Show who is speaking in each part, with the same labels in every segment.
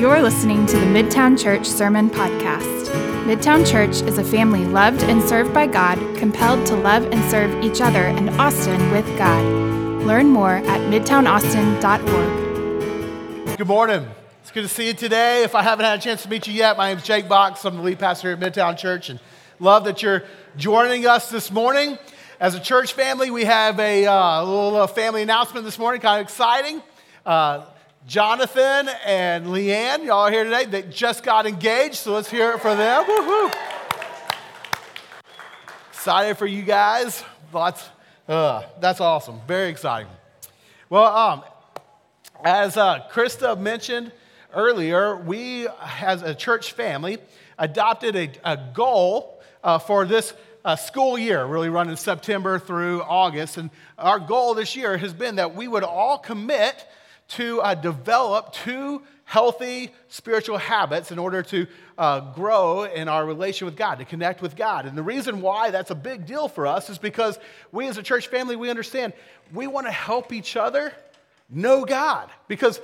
Speaker 1: You're listening to the Midtown Church Sermon Podcast. Midtown Church is a family loved and served by God, compelled to love and serve each other and Austin with God. Learn more at midtownaustin.org.
Speaker 2: Good morning. It's good to see you today. If I haven't had a chance to meet you yet, my name is Jake Box. I'm the lead pastor here at Midtown Church and love that you're joining us this morning. As a church family, we have a uh, little uh, family announcement this morning, kind of exciting. Uh, Jonathan and Leanne, y'all here today. They just got engaged, so let's hear it for them. Woo-hoo. Excited for you guys. Lots, uh, that's awesome. Very exciting. Well, um, as uh, Krista mentioned earlier, we, as a church family, adopted a, a goal uh, for this uh, school year, really running September through August. And our goal this year has been that we would all commit to uh, develop two healthy spiritual habits in order to uh, grow in our relation with God, to connect with God. And the reason why that's a big deal for us is because we as a church family, we understand we want to help each other know God because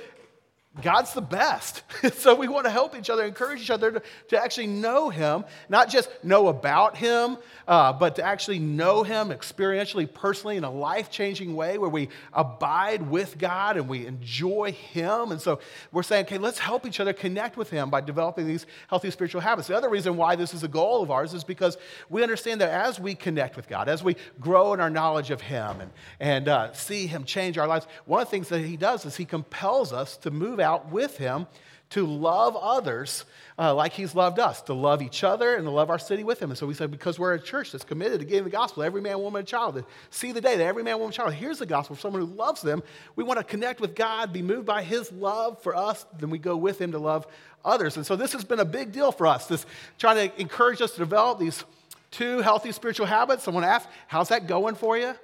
Speaker 2: God's the best. so we want to help each other, encourage each other to, to actually know Him, not just know about Him, uh, but to actually know Him experientially, personally, in a life changing way where we abide with God and we enjoy Him. And so we're saying, okay, let's help each other connect with Him by developing these healthy spiritual habits. The other reason why this is a goal of ours is because we understand that as we connect with God, as we grow in our knowledge of Him and, and uh, see Him change our lives, one of the things that He does is He compels us to move out out with him to love others uh, like he's loved us, to love each other and to love our city with him. And so we said, because we're a church that's committed to giving the gospel, every man, woman, and child, to see the day that every man, woman, child hears the gospel from someone who loves them. We want to connect with God, be moved by his love for us, then we go with him to love others. And so this has been a big deal for us, this trying to encourage us to develop these two healthy spiritual habits. Someone asked, how's that going for you?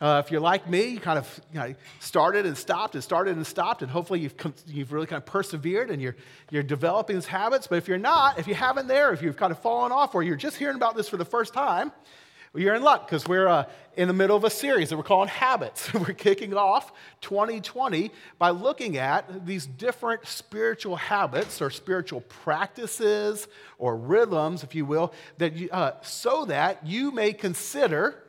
Speaker 2: Uh, if you're like me, you kind of you know, started and stopped and started and stopped, and hopefully you've, you've really kind of persevered and you're, you're developing these habits. But if you're not, if you haven't there, if you've kind of fallen off, or you're just hearing about this for the first time, well, you're in luck because we're uh, in the middle of a series that we're calling Habits. we're kicking off 2020 by looking at these different spiritual habits or spiritual practices or rhythms, if you will, that you, uh, so that you may consider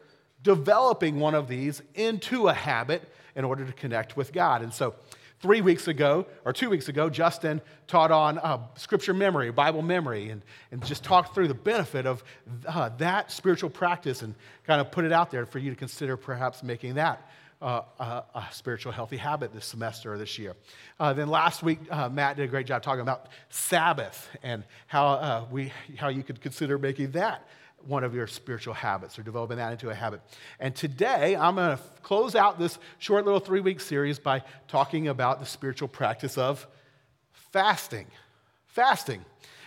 Speaker 2: developing one of these into a habit in order to connect with God. And so, three weeks ago, or two weeks ago, Justin taught on uh, scripture memory, Bible memory, and, and just talked through the benefit of uh, that spiritual practice and kind of put it out there for you to consider perhaps making that. Uh, a, a, spiritual healthy habit this semester or this year. Uh, then last week, uh, Matt did a great job talking about Sabbath and how, uh, we, how you could consider making that one of your spiritual habits or developing that into a habit. And today, I'm going to close out this short little three week series by talking about the spiritual practice of fasting. Fasting,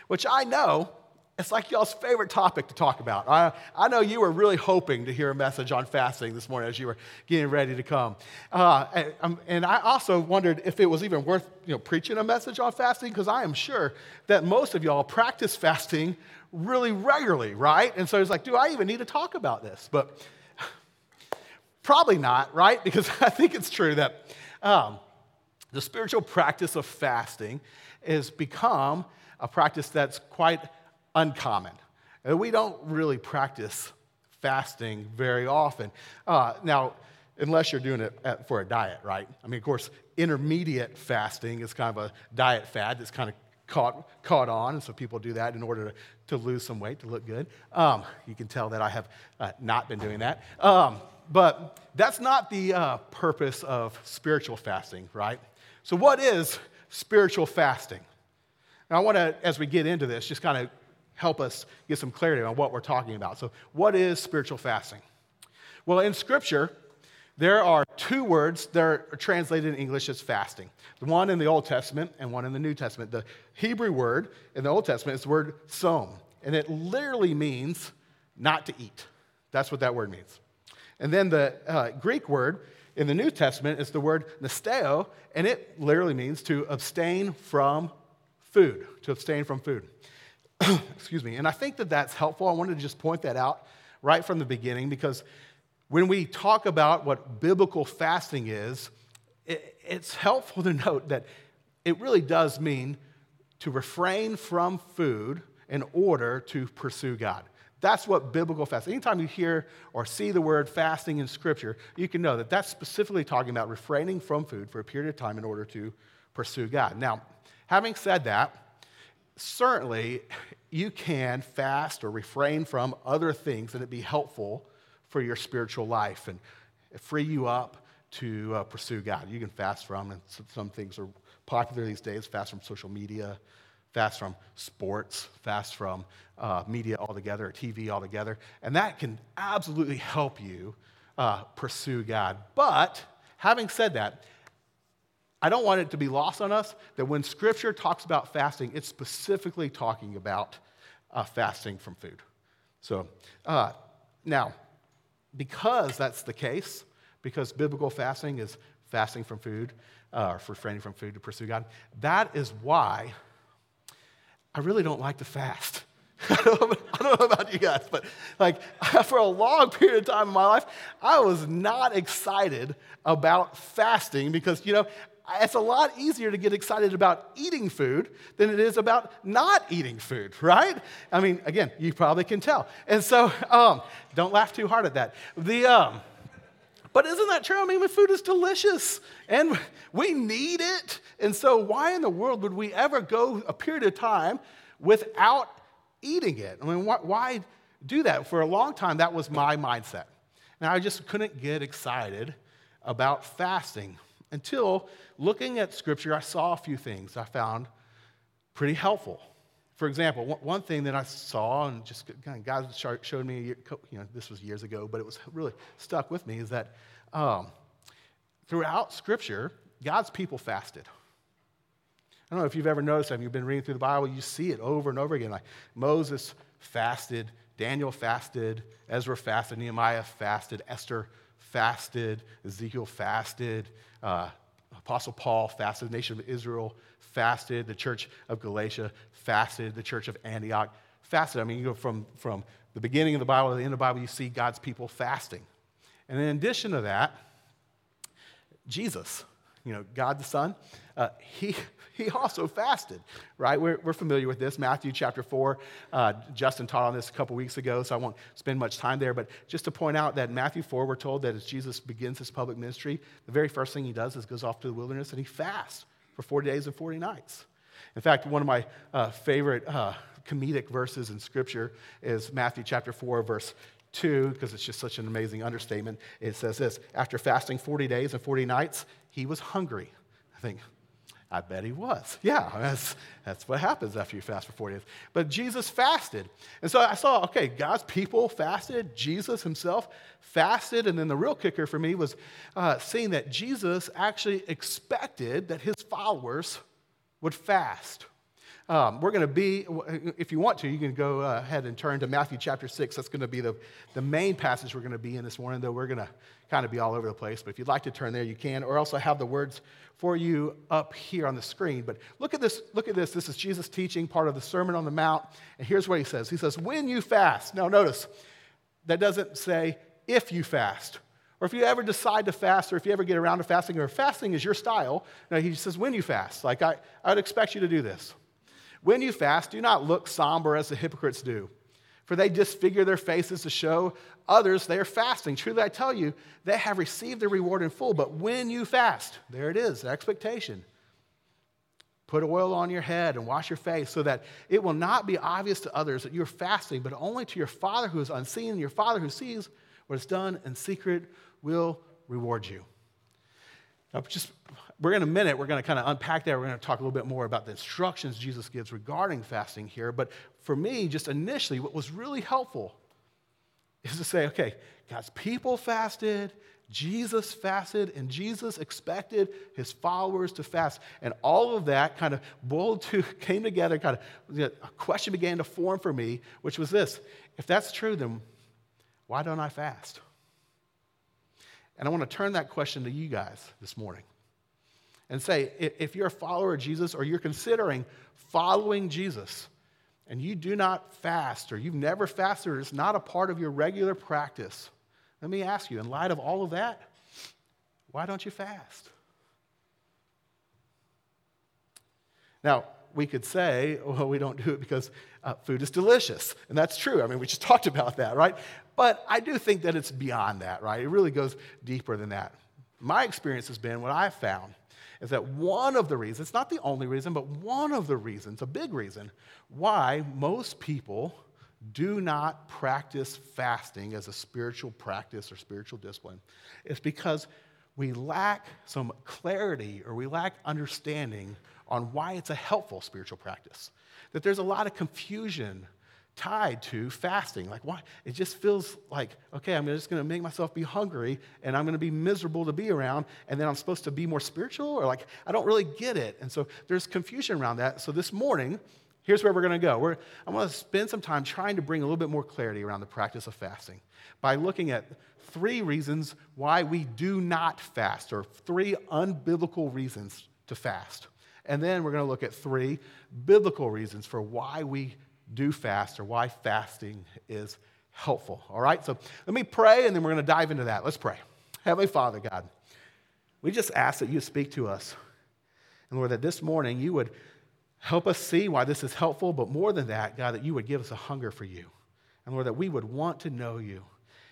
Speaker 2: which I know it's like y'all's favorite topic to talk about. I, I know you were really hoping to hear a message on fasting this morning as you were getting ready to come. Uh, and, um, and, I also wondered if it was even worth you know, preaching a message on fasting, because I am sure that most of y'all practice fasting really regularly, right? And so it's like, do I even need to talk about this? But probably not, right? Because I think it's true that um, the spiritual practice of fasting has become a practice that's quite uncommon. We don't really practice fasting very often. Uh, now, unless you're doing it at, for a diet, right? I mean, of course, intermediate fasting is kind of a diet fad that's kind of caught, caught on, and so people do that in order to, to lose some weight, to look good. Um, you can tell that I have uh, not been doing that. Um, but that's not the uh, purpose of spiritual fasting, right? So, what is spiritual fasting? Now, I want to, as we get into this, just kind of help us get some clarity on what we're talking about. So, what is spiritual fasting? Well, in Scripture, there are two words that are translated in English as fasting. One in the Old Testament and one in the New Testament. The Hebrew word in the Old Testament is the word som, and it literally means not to eat. That's what that word means. And then the uh, Greek word in the New Testament is the word nasteo, and it literally means to abstain from food, to abstain from food. Excuse me. And I think that that's helpful. I wanted to just point that out right from the beginning because when we talk about what biblical fasting is, it, it's helpful to note that it really does mean to refrain from food in order to pursue God. That's what biblical fasting. Anytime you hear or see the word fasting in Scripture, you can know that that's specifically talking about refraining from food for a period of time in order to pursue God. Now, having said that, certainly you can fast or refrain from other things and it be helpful for your spiritual life and free you up to uh, pursue God. You can fast from, and some things are popular these days fast from social media, fast from sports, fast from uh, media altogether, or TV altogether. And that can absolutely help you uh, pursue God. But having said that, I don't want it to be lost on us that when Scripture talks about fasting, it's specifically talking about uh, fasting from food. So, uh, now, because that's the case, because biblical fasting is fasting from food, uh, or refraining from food to pursue God, that is why I really don't like to fast. I don't, know, about you guys, but like for a long period of time in my life, I was not excited about fasting because, you know, it's a lot easier to get excited about eating food than it is about not eating food, right? I mean, again, you probably can tell. And so, um, don't laugh too hard at that. The, um, but isn't that true? I mean, food is delicious and we need it. And so, why in the world would we ever go a period of time without eating it? I mean, why, why do that? For a long time, that was my mindset. Now, I just couldn't get excited about fasting until looking at scripture, I saw a few things I found pretty helpful. For example, one thing that I saw, and just kind of God showed me, you know, this was years ago, but it was really stuck with me, is that um, throughout Scripture, God's people fasted. I don't know if you've ever noticed that. You've been reading through the Bible, you see it over and over again. Like Moses fasted, Daniel fasted, Ezra fasted, Nehemiah fasted, Esther fasted, Ezekiel fasted, uh, Apostle Paul fasted, the nation of Israel fasted, the church of Galatia fasted, the church of Antioch fasted. I mean, you go from, from the beginning of the Bible to the end of the Bible, you see God's people fasting. And in addition to that, Jesus, you know, God the Son, uh, he, he also fasted, right? We're, we're familiar with this. Matthew chapter 4. Uh, Justin taught on this a couple weeks ago, so I won't spend much time there. But just to point out that Matthew 4, we're told that as Jesus begins his public ministry, the very first thing he does is goes off to the wilderness and he fasts for 40 days and 40 nights. In fact, one of my uh, favorite uh, comedic verses in Scripture is Matthew chapter 4, verse 2, because it's just such an amazing understatement. It says this After fasting 40 days and 40 nights, he was hungry. I think, I bet he was. Yeah, that's, that's what happens after you fast for 40 days. But Jesus fasted. And so I saw, okay, God's people fasted, Jesus himself fasted. And then the real kicker for me was uh, seeing that Jesus actually expected that his followers would fast. Um, we're going to be, if you want to, you can go uh, ahead and turn to Matthew chapter 6. That's going to be the, the main passage we're going to be in this morning, though we're going to kind of be all over the place. But if you'd like to turn there, you can. Or else I have the words for you up here on the screen. But look at this. Look at this. This is Jesus teaching part of the Sermon on the Mount. And here's what he says He says, When you fast. Now, notice, that doesn't say if you fast or if you ever decide to fast, or if you ever get around to fasting, or fasting is your style, no, he says, when you fast. Like, I, I would expect you to do this. When you fast, do not look somber as the hypocrites do, for they disfigure their faces to show others they are fasting. Truly, I tell you, they have received their reward in full. But when you fast, there it is, expectation. Put oil on your head and wash your face so that it will not be obvious to others that you're fasting, but only to your Father who is unseen, your Father who sees what is done in secret will reward you. Now, just we're in a minute, we're going to kind of unpack that. We're going to talk a little bit more about the instructions Jesus gives regarding fasting here. But for me, just initially, what was really helpful is to say, okay, God's people fasted, Jesus fasted, and Jesus expected his followers to fast. And all of that kind of boiled to, came together, kind of, a question began to form for me, which was this if that's true, then why don't I fast? And I want to turn that question to you guys this morning and say if you're a follower of Jesus or you're considering following Jesus and you do not fast or you've never fasted or it's not a part of your regular practice, let me ask you, in light of all of that, why don't you fast? Now, we could say, well, we don't do it because uh, food is delicious. And that's true. I mean, we just talked about that, right? But I do think that it's beyond that, right? It really goes deeper than that. My experience has been what I've found is that one of the reasons, not the only reason, but one of the reasons, a big reason, why most people do not practice fasting as a spiritual practice or spiritual discipline is because we lack some clarity or we lack understanding on why it's a helpful spiritual practice. That there's a lot of confusion tied to fasting. Like, why? It just feels like, okay, I'm just going to make myself be hungry and I'm going to be miserable to be around, and then I'm supposed to be more spiritual, or like, I don't really get it. And so there's confusion around that. So this morning, here's where we're going to go. We're, I'm going to spend some time trying to bring a little bit more clarity around the practice of fasting by looking at three reasons why we do not fast, or three unbiblical reasons to fast. And then we're going to look at three biblical reasons for why we do fast or why fasting is helpful. All right, so let me pray and then we're going to dive into that. Let's pray. Heavenly Father, God, we just ask that you speak to us. And Lord, that this morning you would help us see why this is helpful, but more than that, God, that you would give us a hunger for you. And Lord, that we would want to know you.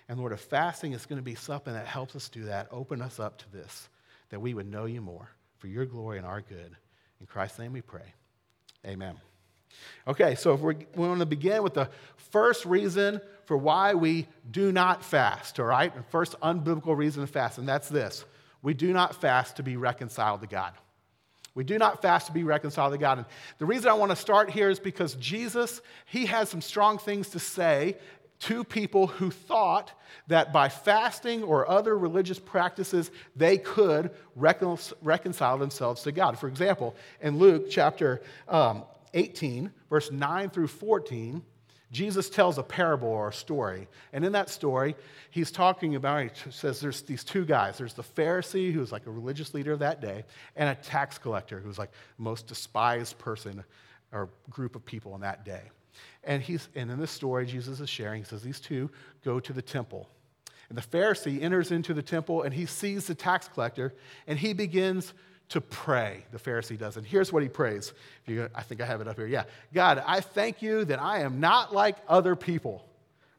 Speaker 2: And Lord, if fasting is going to be something that helps us do that, open us up to this, that we would know you more for your glory and our good. In Christ's name we pray. Amen. Okay, so if we want to begin with the first reason for why we do not fast, all right? The first unbiblical reason to fast, and that's this we do not fast to be reconciled to God. We do not fast to be reconciled to God. And the reason I want to start here is because Jesus, he has some strong things to say to people who thought that by fasting or other religious practices, they could recon- reconcile themselves to God. For example, in Luke chapter um, 18, verse 9 through 14, Jesus tells a parable or a story. And in that story, he's talking about, he says there's these two guys. There's the Pharisee, who's like a religious leader of that day, and a tax collector, who's like the most despised person or group of people in that day. And, he's, and in this story, Jesus is sharing, he says these two go to the temple. And the Pharisee enters into the temple and he sees the tax collector and he begins to pray, the Pharisee does. And here's what he prays. You, I think I have it up here. Yeah. God, I thank you that I am not like other people,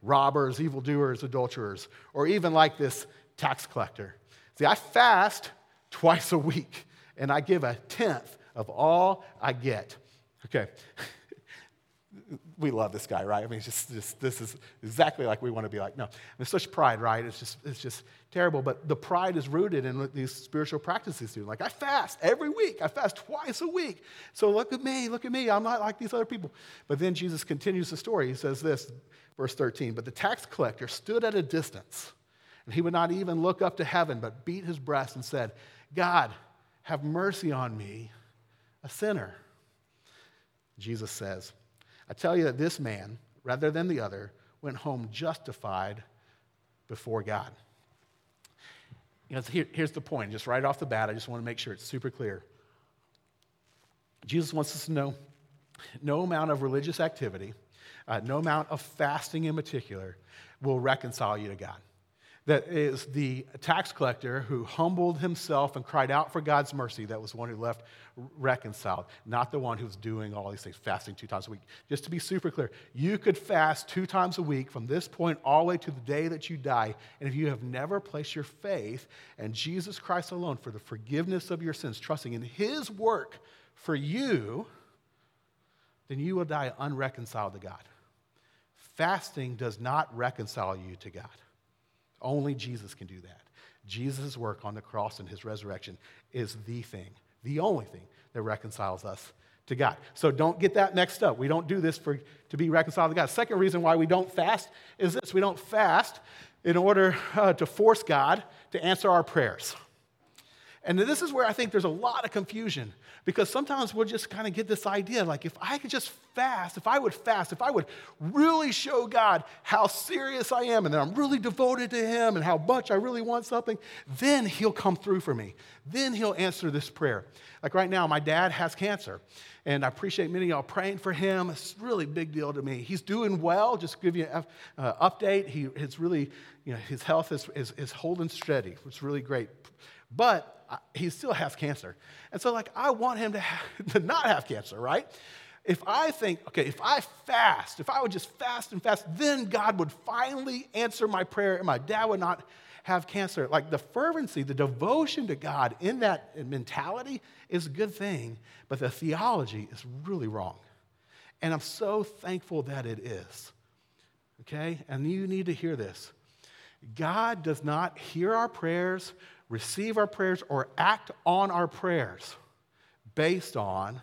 Speaker 2: robbers, evildoers, adulterers, or even like this tax collector. See, I fast twice a week and I give a tenth of all I get. Okay. We love this guy, right? I mean, just, just this is exactly like we want to be like. No, there's such pride, right? It's just, it's just terrible. But the pride is rooted in these spiritual practices. Do like I fast every week. I fast twice a week. So look at me, look at me. I'm not like these other people. But then Jesus continues the story. He says this, verse 13. But the tax collector stood at a distance, and he would not even look up to heaven, but beat his breast and said, God, have mercy on me, a sinner. Jesus says. I tell you that this man, rather than the other, went home justified before God. You know, here, here's the point, just right off the bat, I just want to make sure it's super clear. Jesus wants us to know no amount of religious activity, uh, no amount of fasting in particular, will reconcile you to God that is the tax collector who humbled himself and cried out for God's mercy. That was one who left reconciled, not the one who's doing all these things, fasting two times a week. Just to be super clear, you could fast two times a week from this point all the way to the day that you die. And if you have never placed your faith in Jesus Christ alone for the forgiveness of your sins, trusting in his work for you, then you will die unreconciled to God. Fasting does not reconcile you to God. Only Jesus can do that. Jesus' work on the cross and his resurrection is the thing, the only thing that reconciles us to God. So don't get that mixed up. We don't do this for, to be reconciled to God. Second reason why we don't fast is this we don't fast in order uh, to force God to answer our prayers. And this is where I think there's a lot of confusion because sometimes we'll just kind of get this idea like, if I could just fast, if I would fast, if I would really show God how serious I am and that I'm really devoted to Him and how much I really want something, then He'll come through for me. Then He'll answer this prayer. Like right now, my dad has cancer. And I appreciate many of y'all praying for him. It's a really big deal to me. He's doing well. Just give you an uh, update. He, it's really, you know, his health is, is, is holding steady. It's really great but he still has cancer. And so, like, I want him to, have, to not have cancer, right? If I think, okay, if I fast, if I would just fast and fast, then God would finally answer my prayer and my dad would not have cancer. Like the fervency, the devotion to God in that mentality is a good thing, but the theology is really wrong. And I'm so thankful that it is. Okay? And you need to hear this. God does not hear our prayers, receive our prayers, or act on our prayers based on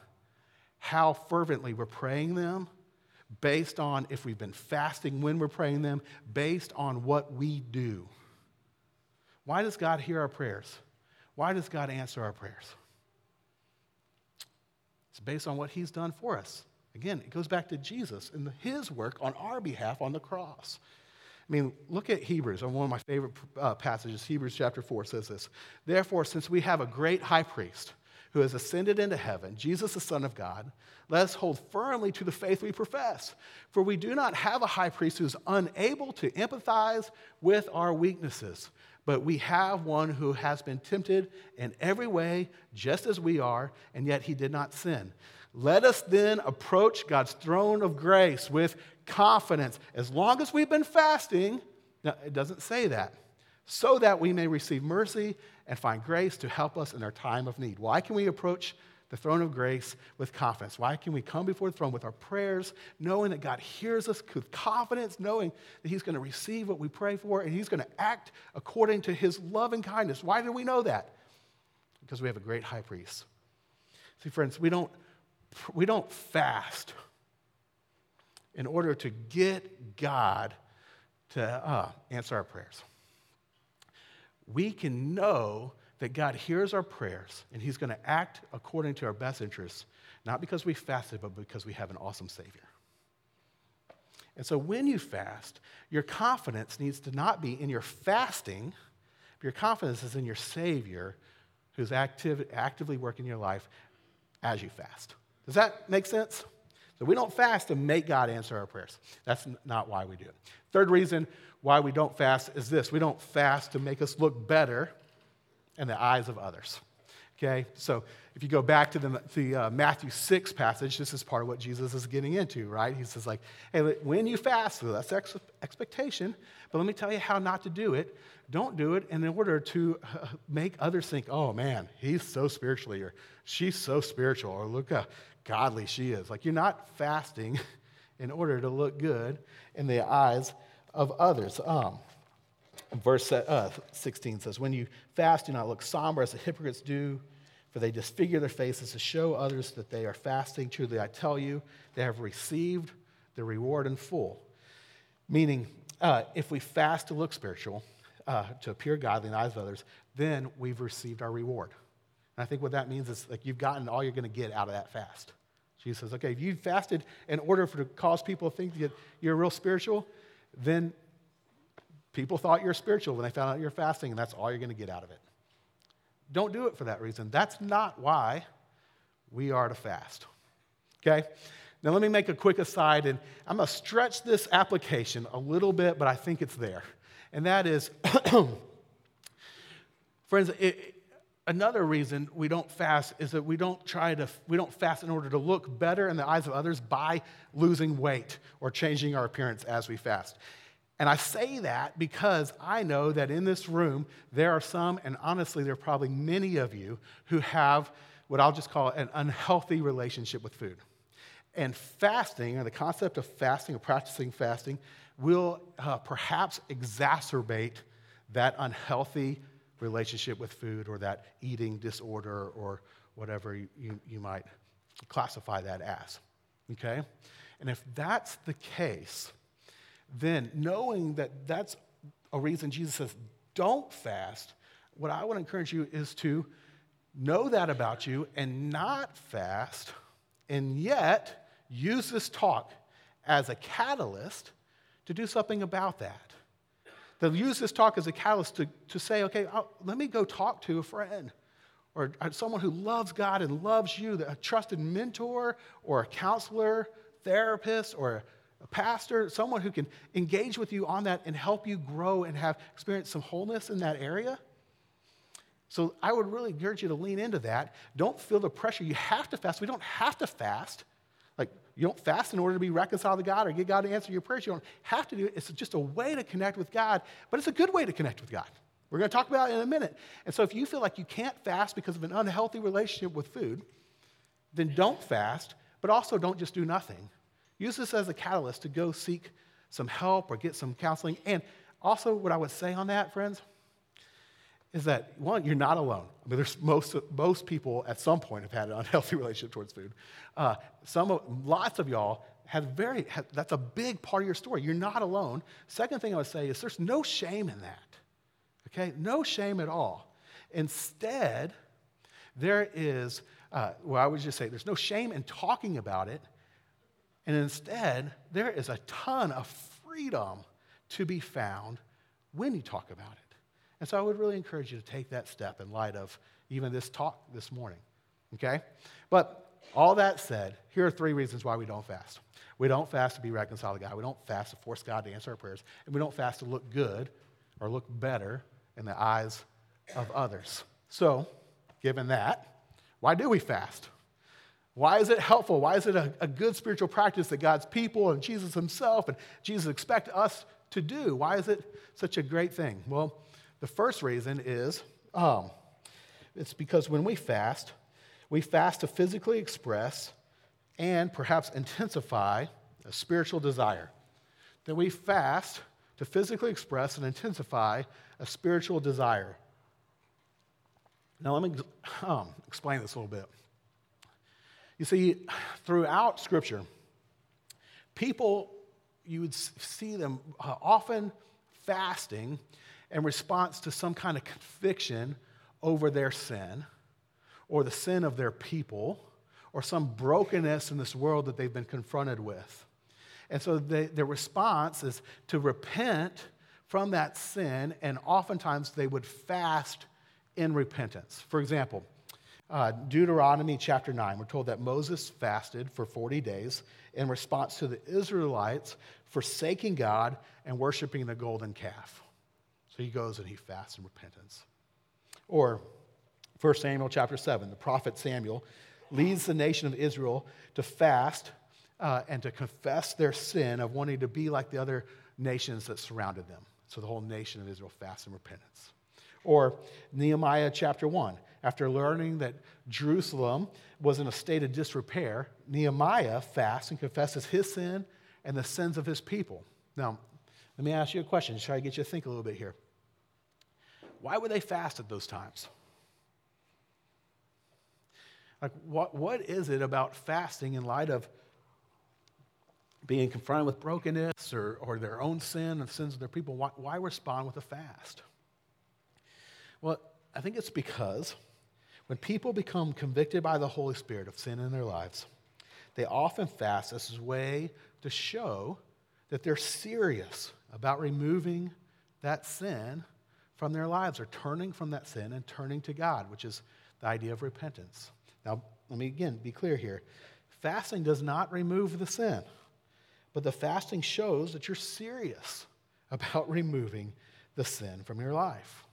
Speaker 2: how fervently we're praying them, based on if we've been fasting when we're praying them, based on what we do. Why does God hear our prayers? Why does God answer our prayers? It's based on what He's done for us. Again, it goes back to Jesus and His work on our behalf on the cross. I mean, look at Hebrews, one of my favorite uh, passages. Hebrews chapter 4 says this Therefore, since we have a great high priest who has ascended into heaven, Jesus, the Son of God, let us hold firmly to the faith we profess. For we do not have a high priest who is unable to empathize with our weaknesses but we have one who has been tempted in every way, just as we are, and yet he did not sin. Let us then approach God's throne of grace with confidence, as long as we've been fasting. Now, it doesn't say that. So that we may receive mercy and find grace to help us in our time of need. Why can we approach the throne of grace with confidence. Why can we come before the throne with our prayers, knowing that God hears us with confidence, knowing that He's going to receive what we pray for and He's going to act according to His love and kindness? Why do we know that? Because we have a great high priest. See, friends, we don't, we don't fast in order to get God to uh, answer our prayers. We can know that God hears our prayers and He's going to act according to our best interests, not because we fasted, but because we have an awesome Savior. And so when you fast, your confidence needs to not be in your fasting, your confidence is in your Savior who's active, actively working your life as you fast. Does that make sense? So we don't fast to make God answer our prayers. That's not why we do it. Third reason why we don't fast is this we don't fast to make us look better in the eyes of others. Okay, so if you go back to the, the uh, Matthew 6 passage, this is part of what Jesus is getting into, right? He says, like, hey, when you fast, so that's ex- expectation, but let me tell you how not to do it. Don't do it in order to uh, make others think, oh man, he's so spiritually, or she's so spiritual, or look how godly she is. Like, you're not fasting in order to look good in the eyes of others. Um, Verse uh, 16 says, When you fast, do not look somber as the hypocrites do, for they disfigure their faces to show others that they are fasting. Truly, I tell you, they have received the reward in full. Meaning, uh, if we fast to look spiritual, uh, to appear godly in the eyes of others, then we've received our reward. And I think what that means is like you've gotten all you're going to get out of that fast. Jesus says, okay, if you fasted in order for to cause people to think that you're real spiritual, then People thought you're spiritual when they found out you're fasting, and that's all you're going to get out of it. Don't do it for that reason. That's not why we are to fast. Okay? Now, let me make a quick aside, and I'm going to stretch this application a little bit, but I think it's there. And that is, friends, it, another reason we don't fast is that we don't try to, we don't fast in order to look better in the eyes of others by losing weight or changing our appearance as we fast. And I say that because I know that in this room, there are some, and honestly, there are probably many of you who have what I'll just call an unhealthy relationship with food. And fasting, or the concept of fasting or practicing fasting, will uh, perhaps exacerbate that unhealthy relationship with food or that eating disorder or whatever you, you, you might classify that as. Okay? And if that's the case, then knowing that that's a reason Jesus says, don't fast, what I to encourage you is to know that about you and not fast, and yet use this talk as a catalyst to do something about that. To use this talk as a catalyst to, to say, okay, I'll, let me go talk to a friend or someone who loves God and loves you, a trusted mentor or a counselor, therapist, or a pastor, someone who can engage with you on that and help you grow and have experience some wholeness in that area. So I would really encourage you to lean into that. Don't feel the pressure. You have to fast. We don't have to fast. You don't fast in order to be reconciled to God or get God to answer your prayers. You don't have to do it. It's just a way to connect with God, but it's a good way to connect with God. We're going to talk about it in a minute. And so if you feel like you can't fast because of an unhealthy relationship with food, then don't fast, but also don't just do nothing. Use this as a catalyst to go seek some help or get some counseling. And also, what I would say on that, friends, is that one, you're not alone. I mean, there's most, most people at some point have had an unhealthy relationship towards food. Uh, some, lots of y'all have very, that's a big part of your story. You're not alone. Second thing I would say is there's no shame in that. Okay, no shame at all. Instead, there is, uh, well, I would just say there's no shame in talking about it. And instead, there is a ton of freedom to be found when you talk about it. And so I would really encourage you to take that step in light of even this talk this morning. Okay? But all that said, here are three reasons why we don't fast. We don't fast to be reconciled to God. We don't fast to force God to answer our prayers. And we don't fast to look good or look better in the eyes of others. So, given that, why do we fast? Why is it helpful? Why is it a, a, good spiritual practice that God's people and Jesus himself and Jesus expect us to do? Why is it such a great thing? Well, the first reason is um, it's because when we fast, we fast to physically express and perhaps intensify a spiritual desire. That we fast to physically express and intensify a spiritual desire. Now, let me um, explain this a little bit. You see, throughout Scripture, people, you would see them uh, often fasting in response to some kind of conviction over their sin or the sin of their people or some brokenness in this world that they've been confronted with. And so they, their response is to repent from that sin, and oftentimes they would fast in repentance. For example, uh, Deuteronomy chapter 9, we're told that Moses fasted for 40 days in response to the Israelites forsaking God and worshiping the golden calf. So he goes and he fasts in repentance. Or 1 Samuel chapter 7, the prophet Samuel leads the nation of Israel to fast uh, and to confess their sin of wanting to be like the other nations that surrounded them. So the whole nation of Israel fasts in repentance. Or Nehemiah chapter 1, after learning that Jerusalem was in a state of disrepair, Nehemiah fasts and confesses his sin and the sins of his people. Now, let me ask you a question, try to get you to think a little bit here. Why would they fast at those times? Like, what, what is it about fasting in light of being confronted with brokenness or, or their own sin and sins of their people? Why, why respond with a fast? Well, I think it's because when people become convicted by the Holy Spirit of sin in their lives, they often fast as a way to show that they're serious about removing that sin from their lives or turning from that sin and turning to God, which is the idea of repentance. Now, let me again be clear here. Fasting does not remove the sin, but the fasting shows that you're serious about removing the sin from your life.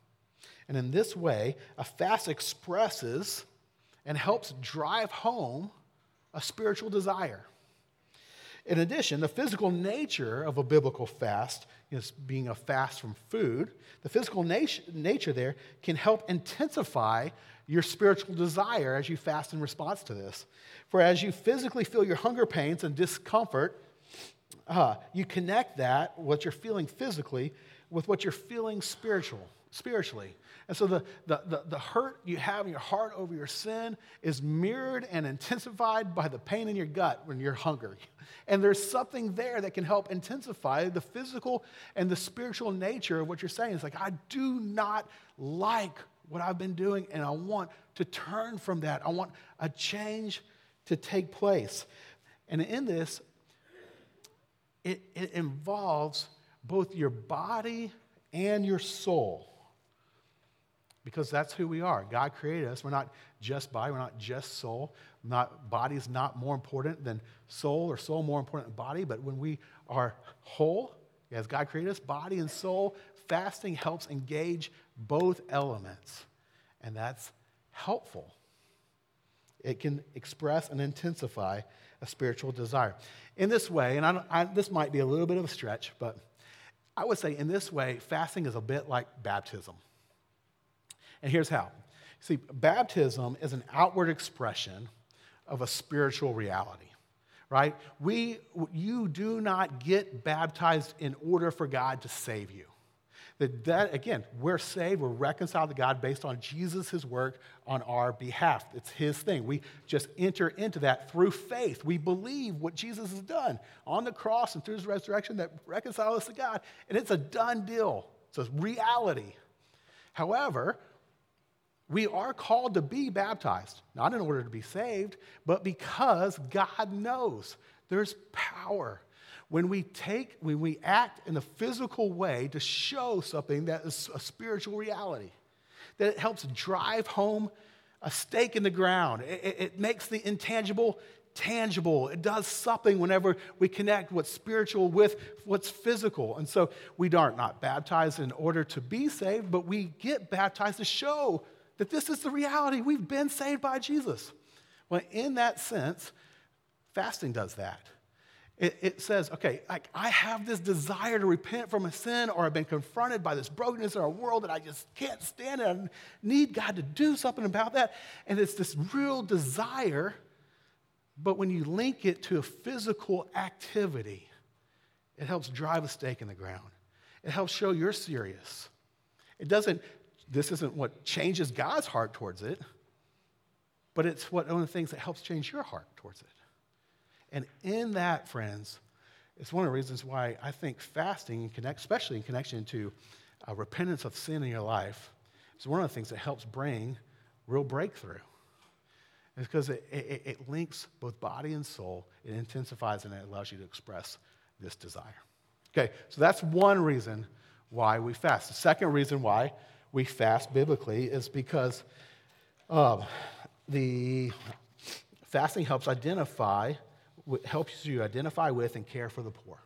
Speaker 2: And in this way, a fast expresses and helps drive home a spiritual desire. In addition, the physical nature of a biblical fast is being a fast from food. The physical nat- nature there can help intensify your spiritual desire as you fast in response to this. For as you physically feel your hunger pains and discomfort, uh, you connect that, what you're feeling physically, with what you're feeling spiritual, spiritually. And so the, the, the, the, hurt you have in your heart over your sin is mirrored and intensified by the pain in your gut when you're hungry. And there's something there that can help intensify the physical and the spiritual nature of what you're saying. It's like, I do not like what I've been doing, and I want to turn from that. I want a change to take place. And in this, it, it involves both your body and your soul because that's who we are. God created us. We're not just body, we're not just soul. Not, body is not more important than soul, or soul more important than body. But when we are whole, as God created us, body and soul, fasting helps engage both elements and that's helpful. It can express and intensify a spiritual desire. In this way, and I, I, this might be a little bit of a stretch, but I would say in this way, fasting is a bit like baptism. And here's how. See, baptism is an outward expression of a spiritual reality, right? We, you do not get baptized in order for God to save you. That, that again, we're saved, we're reconciled to God based on Jesus, his work on our behalf. It's his thing. We just enter into that through faith. We believe what Jesus has done on the cross and through his resurrection that reconciles us to God. And it's a done deal. It's a reality. However, we are called to be baptized, not in order to be saved, but because God knows there's power when we take, when we act in a physical way to show something that is a spiritual reality, that it helps drive home a stake in the ground. It, it, it makes the intangible tangible. It does something whenever we connect what's spiritual with what's physical. And so we are not not baptized in order to be saved, but we get baptized to show that this is the reality. We've been saved by Jesus. Well, in that sense, fasting does that. It, it says, okay, like I have this desire to repent from a sin, or I've been confronted by this brokenness in our world that I just can't stand it. I need God to do something about that. And it's this real desire, but when you link it to a physical activity, it helps drive a stake in the ground. It helps show you're serious. It doesn't, this isn't what changes God's heart towards it, but it's what one of the things that helps change your heart towards it. And in that, friends, it's one of the reasons why I think fasting, especially in connection to uh, repentance of sin in your life, is one of the things that helps bring real breakthrough. It's because it, it, it links both body and soul, it intensifies and it allows you to express this desire. Okay, so that's one reason why we fast. The second reason why we fast biblically is because um, the fasting helps identify helps you identify with and care for the poor.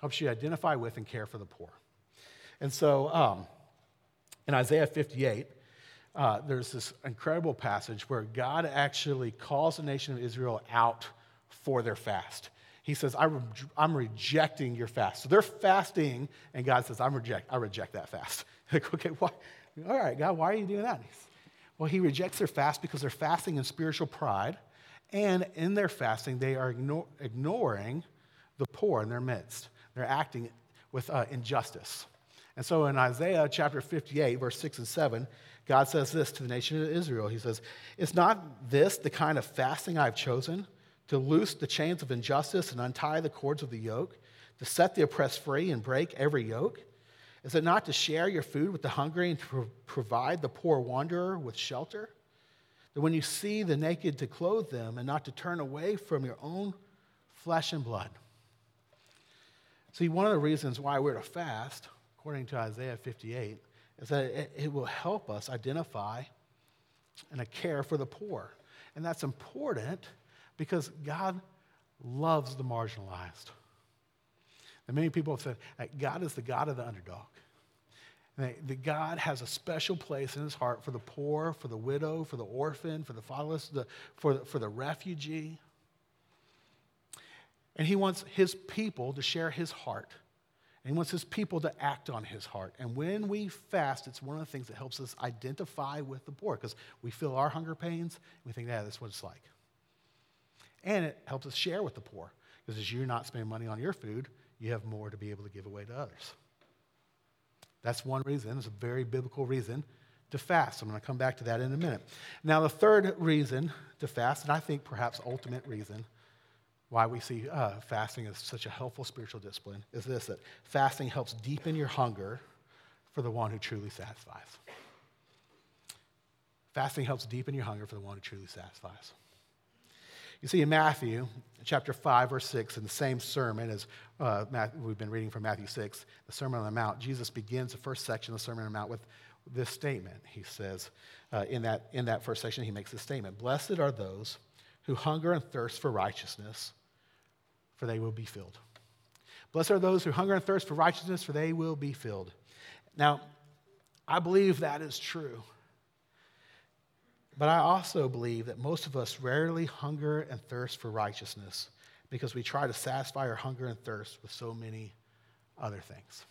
Speaker 2: Helps you identify with and care for the poor. And so um, in Isaiah 58, uh, there's this incredible passage where God actually calls the nation of Israel out for their fast. He says, I am rejecting your fast. So they're fasting, and God says, I'm reject, I reject that fast. like, okay, why? All right, God, why are you doing that? Well, he rejects their fast because they're fasting in spiritual pride and in their fasting, they are ignore, ignoring the poor in their midst. They're acting with uh, injustice. And so in Isaiah chapter 58, verse 6 and 7, God says this to the nation of Israel. He says, Is not this the kind of fasting I've chosen? To loose the chains of injustice and untie the cords of the yoke, to set the oppressed free and break every yoke? Is it not to share your food with the hungry and to pro- provide the poor wanderer with shelter? That when you see the naked, to clothe them and not to turn away from your own flesh and blood. See, one of the reasons why we're to fast, according to Isaiah 58, is that it, it will help us identify and care for the poor. And that's important because God loves the marginalized. And many people have said that God is the God of the underdog. That God has a special place in his heart for the poor, for the widow, for the orphan, for the fatherless, the, for, the, for the refugee. And he wants his people to share his heart. And he wants his people to act on his heart. And when we fast, it's one of the things that helps us identify with the poor because we feel our hunger pains. And we think, yeah, that's what it's like. And it helps us share with the poor because as you're not spending money on your food, you have more to be able to give away to others. That's one reason. It's a very biblical reason to fast. I'm going to come back to that in a minute. Now, the third reason to fast, and I think perhaps ultimate reason why we see uh, fasting as such a helpful spiritual discipline, is this that fasting helps deepen your hunger for the one who truly satisfies. Fasting helps deepen your hunger for the one who truly satisfies. You see, in Matthew chapter 5, verse 6, in the same sermon as uh, Matthew, we've been reading from Matthew 6, the Sermon on the Mount, Jesus begins the first section of the Sermon on the Mount with this statement. He says, uh, in, that, in that first section, he makes this statement Blessed are those who hunger and thirst for righteousness, for they will be filled. Blessed are those who hunger and thirst for righteousness, for they will be filled. Now, I believe that is true. But I also believe that most of us rarely hunger and thirst for righteousness because we try to satisfy our hunger and thirst with so many other things.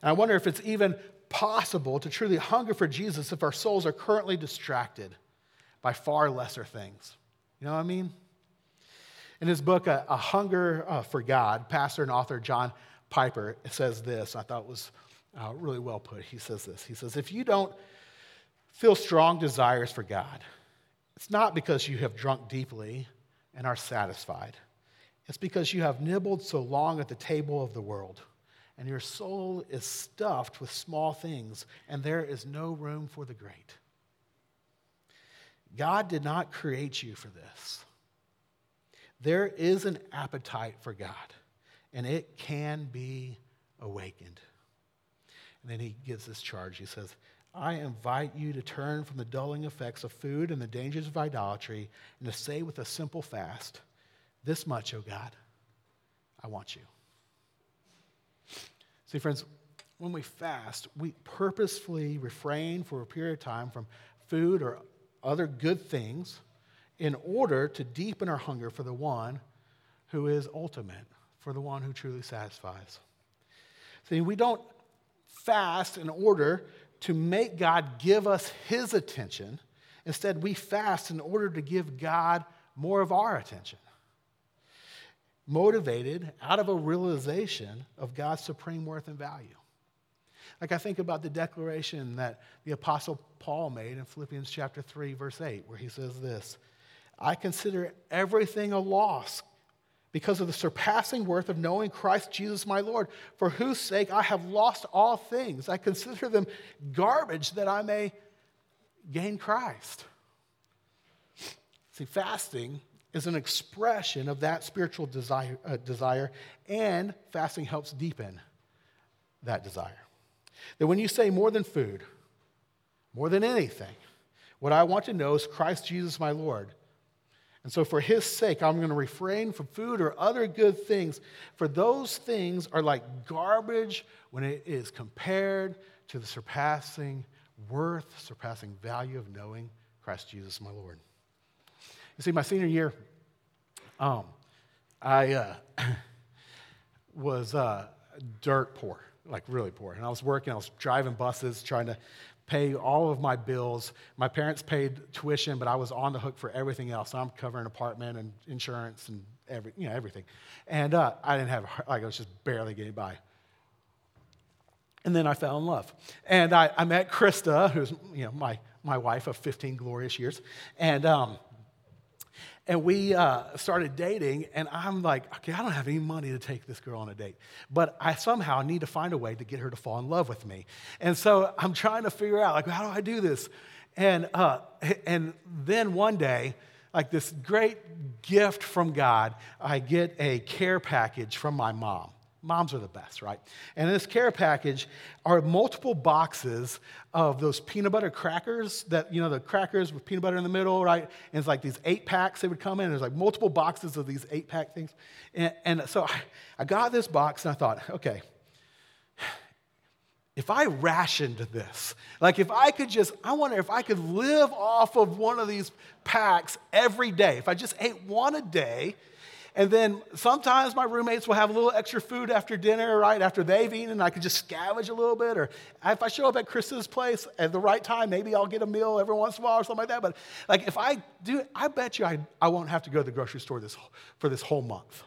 Speaker 2: And I wonder if it's even possible to truly hunger for Jesus if our souls are currently distracted by far lesser things. You know what I mean? In his book, A, Hunger uh, for God, pastor and author John Piper says this. I thought was uh, really well put. He says this. He says, If you don't feel strong desires for God, it's not because you have drunk deeply and are satisfied. It's because you have nibbled so long at the table of the world, and your soul is stuffed with small things, and there is no room for the great. God did not create you for this. There is an appetite for God, and it can be awakened. And then he gives this charge. He says, I invite you to turn from the dulling effects of food and the dangers of idolatry and to say with a simple fast, This much, O God, I want you. See, friends, when we fast, we purposefully refrain for a period of time from food or other good things in order to deepen our hunger for the one who is ultimate, for the one who truly satisfies. See, we don't fast in order to make God give us his attention. Instead, we fast in order to give God more of our attention. Motivated out of a realization of God's supreme worth and value. Like I think about the declaration that the Apostle Paul made in Philippians chapter 3, verse 8, where he says this I consider everything a loss because of the surpassing worth of knowing Christ Jesus my Lord, for whose sake I have lost all things. I consider them garbage that I may gain Christ. See, fasting is an expression of that spiritual desire, uh, desire, and fasting helps deepen that desire. That when you say more than food, more than anything, what I want to know is Christ Jesus my Lord. And so, for his sake, I'm going to refrain from food or other good things, for those things are like garbage when it is compared to the surpassing worth, surpassing value of knowing Christ Jesus, my Lord. You see, my senior year, um, I uh, was uh, dirt poor, like really poor. And I was working, I was driving buses, trying to pay all of my bills. My parents paid tuition, but I was on the hook for everything else. I'm covering apartment and insurance and every, you know, everything. And uh, I didn't have, like, I was just barely getting by. And then I fell in love. And I, I met Krista, who's, you know, my, my wife of 15 glorious years. And, um, and we uh, started dating, and I'm like, okay, I don't have any money to take this girl on a date, but I somehow need to find a way to get her to fall in love with me. And so I'm trying to figure out, like, how do I do this? And, uh, and then one day, like this great gift from God, I get a care package from my mom. Moms are the best, right? And in this care package are multiple boxes of those peanut butter crackers that, you know, the crackers with peanut butter in the middle, right? And it's like these eight packs they would come in. There's like multiple boxes of these eight pack things. And, and so I, I got this box and I thought, okay, if I rationed this, like if I could just, I wonder if I could live off of one of these packs every day. If I just ate one a day, and then sometimes my roommates will have a little extra food after dinner, right? After they've eaten, and I can just scavenge a little bit. Or if I show up at Chris's place at the right time, maybe I'll get a meal every once in a while or something like that. But like if I do, I bet you I, I won't have to go to the grocery store this, for this whole month.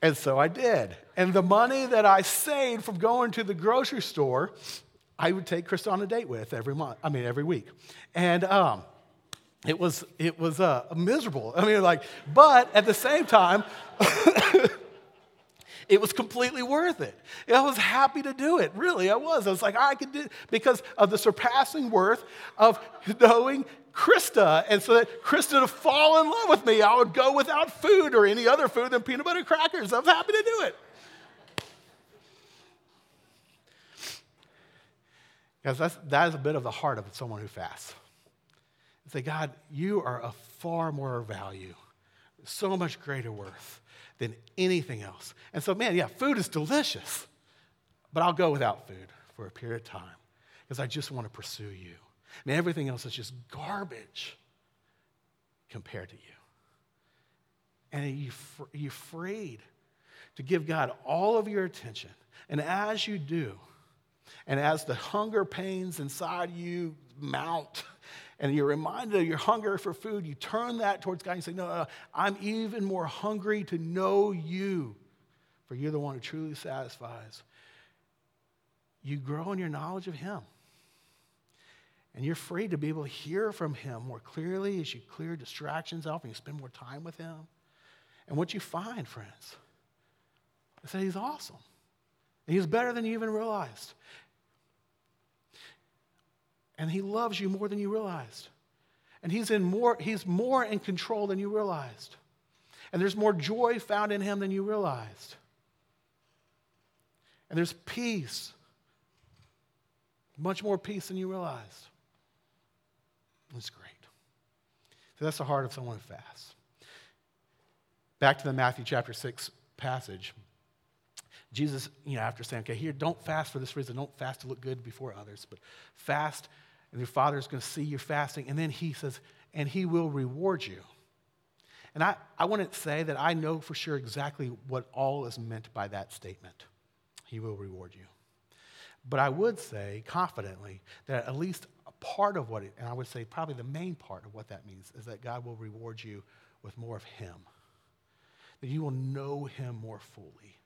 Speaker 2: And so I did. And the money that I saved from going to the grocery store, I would take Krista on a date with every month, I mean, every week. And, um, it was, it was uh, miserable. I mean, like, but at the same time, it was completely worth it. I was happy to do it. Really, I was. I was like, I could do it because of the surpassing worth of knowing Krista. And so that Krista to fall in love with me, I would go without food or any other food than peanut butter crackers. I was happy to do it. Because that's, that is a bit of the heart of someone who fasts say, God, you are of far more value, so much greater worth than anything else. And so, man, yeah, food is delicious, but I'll go without food for a period of time because I just want to pursue you. Mean, everything else is just garbage compared to you. And you, you're afraid to give God all of your attention. And as you do, and as the hunger pains inside you mount, and you're reminded of your hunger for food, you turn that towards God and say, No, no, no, I'm even more hungry to know you, for you're the one who truly satisfies. You grow in your knowledge of Him. And you're free to be able to hear from Him more clearly as you clear distractions off and you spend more time with Him. And what you find, friends, is that He's awesome. And He's better than you even realized. And He loves you more than you realized. And He's, in more, he's more in control than you realized. And there's more joy found in Him than you realized. And there's peace, much more peace than you realized. It's great. So that's the heart of someone who fasts. Back to the Matthew chapter 6 passage. Jesus, you know, after saying, okay, here, don't fast for this reason. Don't fast to look good before others, but fast, and your Father is going to see your fasting. And then he says, and he will reward you. And I, I to say that I know for sure exactly what all is meant by that statement. He will reward you. But I would say confidently that at least a part of what, it, and I would say probably the main part of what that means, is that God will reward you with more of Him. That you will know Him more fully.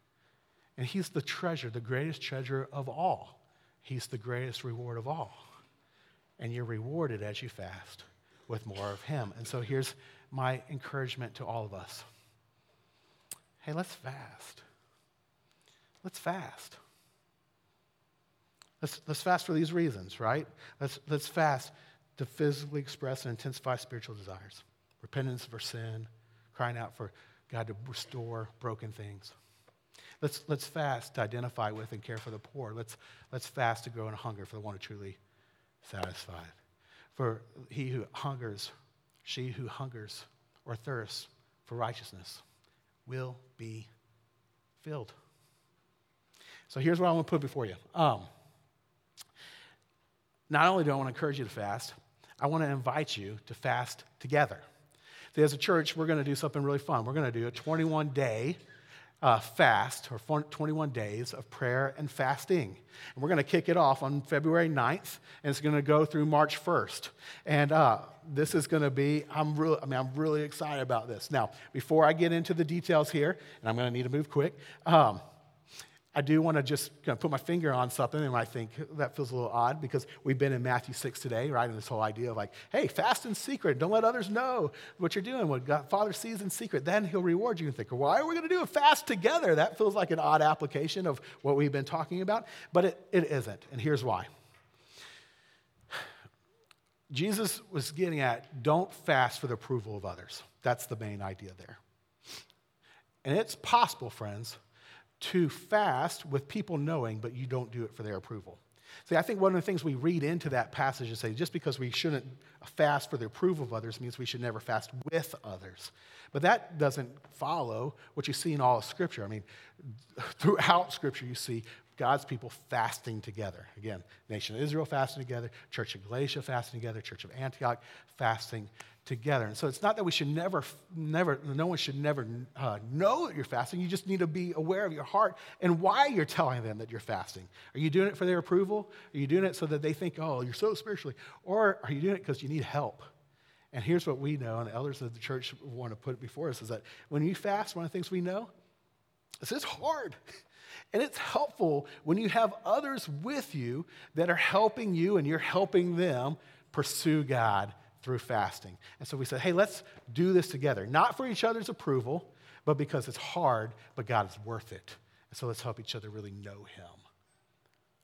Speaker 2: And He's the treasure, the greatest treasure of all. He's the greatest reward of all. And you're rewarded as you fast with more of Him. And so here's my encouragement to all of us hey, let's fast. Let's fast. Let's, let's fast for these reasons, right? Let's, let's fast to physically express and intensify spiritual desires repentance for sin, crying out for God to restore broken things. Let's, let's fast to identify with and care for the poor. Let's, let's fast to grow in hunger for the one who truly satisfied. For he who hungers, she who hungers or thirsts for righteousness will be filled. So here's what I want to put before you. Um, not only do I want to encourage you to fast, I want to invite you to fast together. As a church, we're going to do something really fun. We're going to do a 21 day uh, fast, or 21 days of prayer and fasting. And we're going to kick it off on February 9th, and it's going to go through March 1st. And uh, this is going to be, I'm really, I mean, I'm really excited about this. Now, before I get into the details here, and I'm going to need to move quick, um, I do want to just kind of put my finger on something, and I think that feels a little odd because we've been in Matthew 6 today, right? And this whole idea of like, hey, fast in secret. Don't let others know what you're doing. What God, Father sees in secret, then he'll reward you. And think, why are we going to do a fast together? That feels like an odd application of what we've been talking about, but it, it isn't. And here's why. Jesus was getting at don't fast for the approval of others. That's the main idea there. And it's possible, friends, to fast with people knowing, but you don't do it for their approval. See, I think one of the things we read into that passage is say just because we shouldn't fast for the approval of others means we should never fast with others. But that doesn't follow what you see in all of Scripture. I mean, throughout Scripture, you see God's people fasting together. Again, nation of Israel fasting together, Church of Galatia fasting together, Church of Antioch fasting together. And so it's not that we should never, never, no one should never uh, know that you're fasting. You just need to be aware of your heart and why you're telling them that you're fasting. Are you doing it for their approval? Are you doing it so that they think, oh, you're so spiritually? Or are you doing it because you need help? And here's what we know, and the elders of the church want to put it before us is that when you fast, one of the things we know is it's hard. And it's helpful when you have others with you that are helping you and you're helping them pursue God through fasting. And so we said, hey, let's do this together, not for each other's approval, but because it's hard, but God is worth it. And so let's help each other really know Him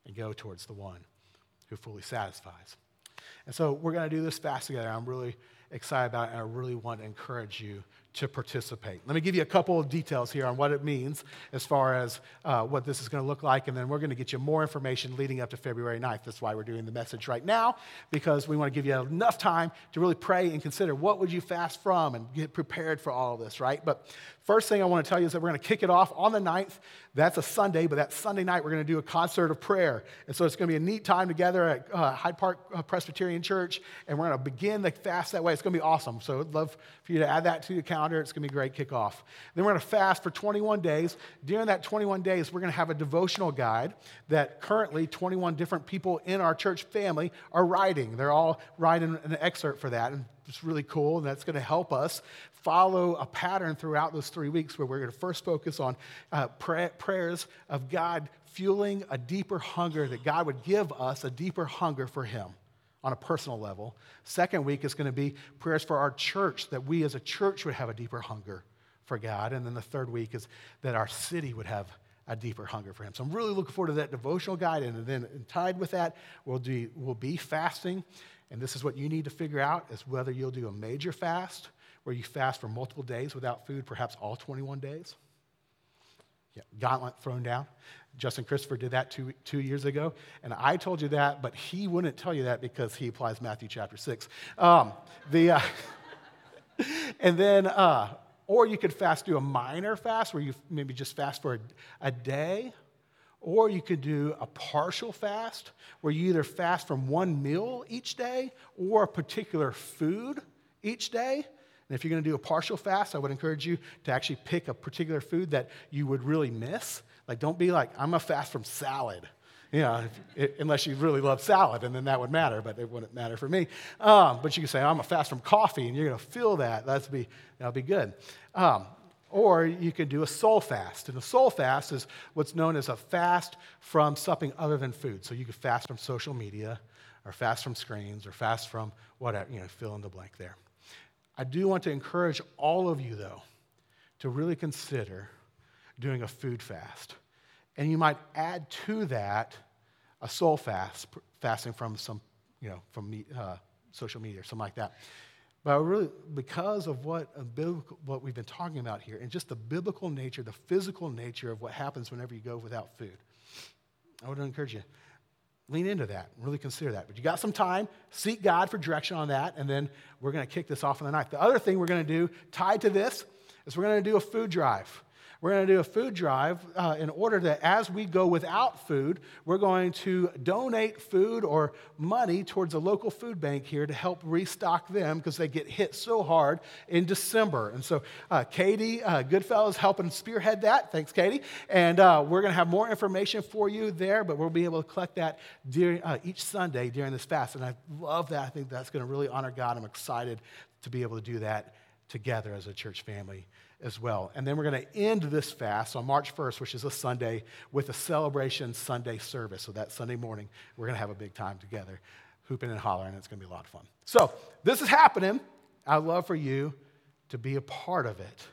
Speaker 2: and go towards the one who fully satisfies. And so we're going to do this fast together. I'm really excited about and I really want to encourage you to participate. Let me give you a couple of details here on what it means as far as uh, what this is going to look like, and then we're going to get you more information leading up to February 9th. That's why we're doing the message right now, because we want to give you enough time to really pray and consider what would you fast from and get prepared for all of this, right? But First thing I want to tell you is that we're going to kick it off on the 9th. That's a Sunday, but that Sunday night we're going to do a concert of prayer. And so it's going to be a neat time together at uh, Hyde Park uh, Presbyterian Church, and we're going to begin the fast that way. It's going to be awesome. So I'd love for you to add that to your calendar. It's going to be a great kickoff. Then we're going to fast for 21 days. During that 21 days, we're going to have a devotional guide that currently 21 different people in our church family are writing. They're all writing an excerpt for that. And it's really cool, and that's going to help us follow a pattern throughout those three weeks where we're going to first focus on uh, pray- prayers of God fueling a deeper hunger, that God would give us a deeper hunger for Him on a personal level. Second week is going to be prayers for our church, that we as a church would have a deeper hunger for God. And then the third week is that our city would have a deeper hunger for Him. So I'm really looking forward to that devotional guide. And then tied with that, we'll, do, we'll be fasting. And this is what you need to figure out is whether you'll do a major fast where you fast for multiple days without food, perhaps all 21 days. Yeah, gauntlet thrown down. Justin Christopher did that two, two years ago. And I told you that, but he wouldn't tell you that because he applies Matthew chapter 6. Um, the, uh, and then, uh, or you could fast, do a minor fast where you maybe just fast for a, a day or you could do a partial fast where you either fast from one meal each day or a particular food each day. And if you're going to do a partial fast, I would encourage you to actually pick a particular food that you would really miss. Like, don't be like, I'm a fast from salad. You know, it, unless you really love salad, and then that would matter, but it wouldn't matter for me. Um, but you can say, I'm a fast from coffee, and you're going to feel that. That's be, that'll be good. Um, or you can do a soul fast. And a soul fast is what's known as a fast from something other than food. So you could fast from social media, or fast from screens, or fast from whatever, you know, fill in the blank there. I do want to encourage all of you, though, to really consider doing a food fast. And you might add to that a soul fast, fasting from some, you know, from uh, social media or something like that. But really, because of what, biblical, what we've been talking about here, and just the biblical nature, the physical nature of what happens whenever you go without food, I would encourage you, lean into that, and really consider that. But you got some time, seek God for direction on that, and then we're going to kick this off in the night. The other thing we're going to do, tied to this, is we're going to do a food drive. We're going to do a food drive uh, in order that as we go without food, we're going to donate food or money towards a local food bank here to help restock them because they get hit so hard in December. And so, uh, Katie uh, Goodfellow is helping spearhead that. Thanks, Katie. And uh, we're going to have more information for you there, but we'll be able to collect that during, uh, each Sunday during this fast. And I love that. I think that's going to really honor God. I'm excited to be able to do that together as a church family as well. And then we're going to end this fast on March 1st, which is a Sunday, with a celebration Sunday service. So that Sunday morning, we're going to have a big time together, hooping and hollering. It's going to be a lot of fun. So this is happening. I'd love for you to be a part of it.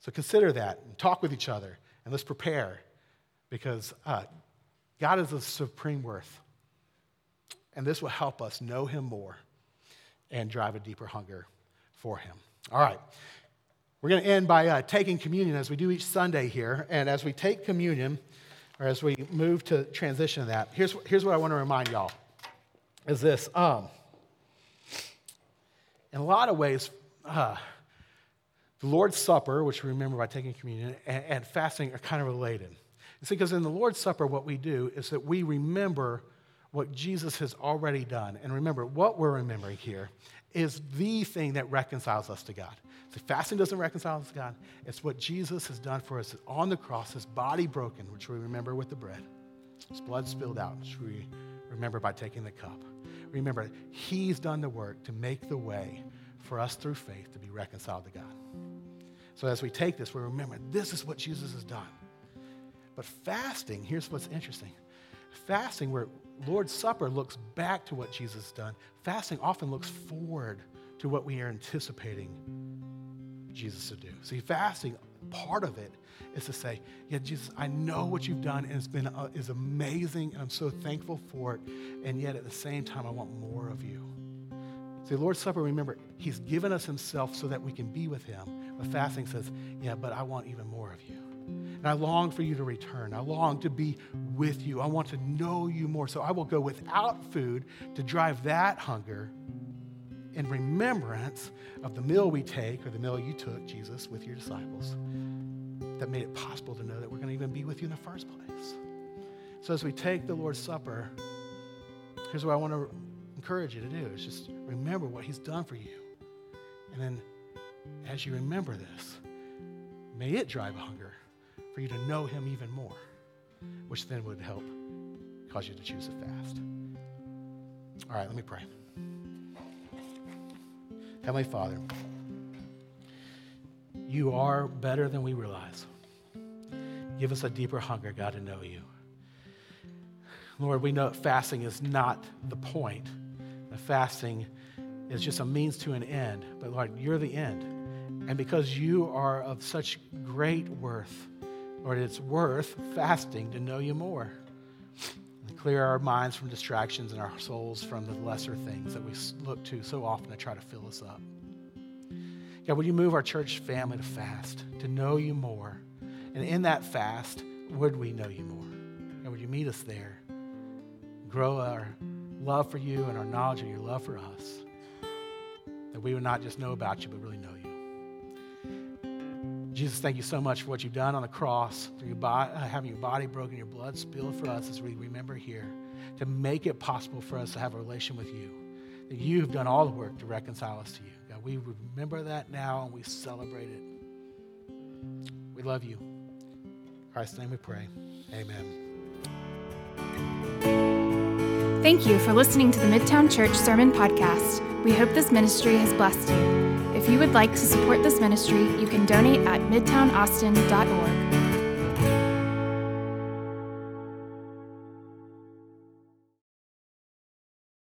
Speaker 2: So consider that and talk with each other and let's prepare because uh, God is the supreme worth. And this will help us know Him more and drive a deeper hunger for Him. All right. We're going to end by uh, taking communion as we do each Sunday here. And as we take communion, or as we move to transition to that, here's, here's what I want to remind y'all is this. Um, in a lot of ways, uh, the Lord's Supper, which we remember by taking communion, and, and fasting are kind of related. It's because in the Lord's Supper, what we do is that we remember what Jesus has already done. And remember, what we're remembering here is the thing that reconciles us to God. Fasting doesn't reconcile us to God. It's what Jesus has done for us on the cross, his body broken, which we remember with the bread, his blood spilled out, which we remember by taking the cup. Remember, he's done the work to make the way for us through faith to be reconciled to God. So as we take this, we remember this is what Jesus has done. But fasting, here's what's interesting. Fasting, where Lord's Supper looks back to what Jesus has done, fasting often looks forward to what we are anticipating Jesus to do. See, fasting, part of it is to say, yeah, Jesus, I know what you've done and it's been uh, is amazing and I'm so thankful for it. And yet at the same time, I want more of you. See, Lord's Supper, remember, He's given us Himself so that we can be with Him. But fasting says, Yeah, but I want even more of you. And I long for you to return. I long to be with you. I want to know you more. So I will go without food to drive that hunger in remembrance of the meal we take or the meal you took, Jesus, with your disciples that made it possible to know that we're going to even be with you in the first place. So as we take the Lord's Supper, here's what I want to encourage you to do is just remember what he's done for you. And then as you remember this, may it drive a hunger for you to know him even more, which then would help cause you to choose a fast. All right, let me pray. Heavenly Father, you are better than we realize. Give us a deeper hunger, God, to know you. Lord, we know fasting is not the point. The fasting is just a means to an end. But Lord, you're the end. And because you are of such great worth, Lord, it's worth fasting to know you more. Clear our minds from distractions and our souls from the lesser things that we look to so often to try to fill us up. God, would you move our church family to fast, to know you more? And in that fast, would we know you more? And would you meet us there? Grow our love for you and our knowledge of your love for us. That we would not just know about you, but really know you. Jesus, thank you so much for what you've done on the cross, through your body, uh, having your body broken, your blood spilled for us as we remember here, to make it possible for us to have a relation with you. That you have done all the work to reconcile us to you. God, we remember that now and we celebrate it. We love you. In Christ's name we pray. Amen.
Speaker 1: Thank you for listening to the Midtown Church Sermon Podcast. We hope this ministry has blessed you. If you would like to support this ministry, you can donate at midtownaustin.org.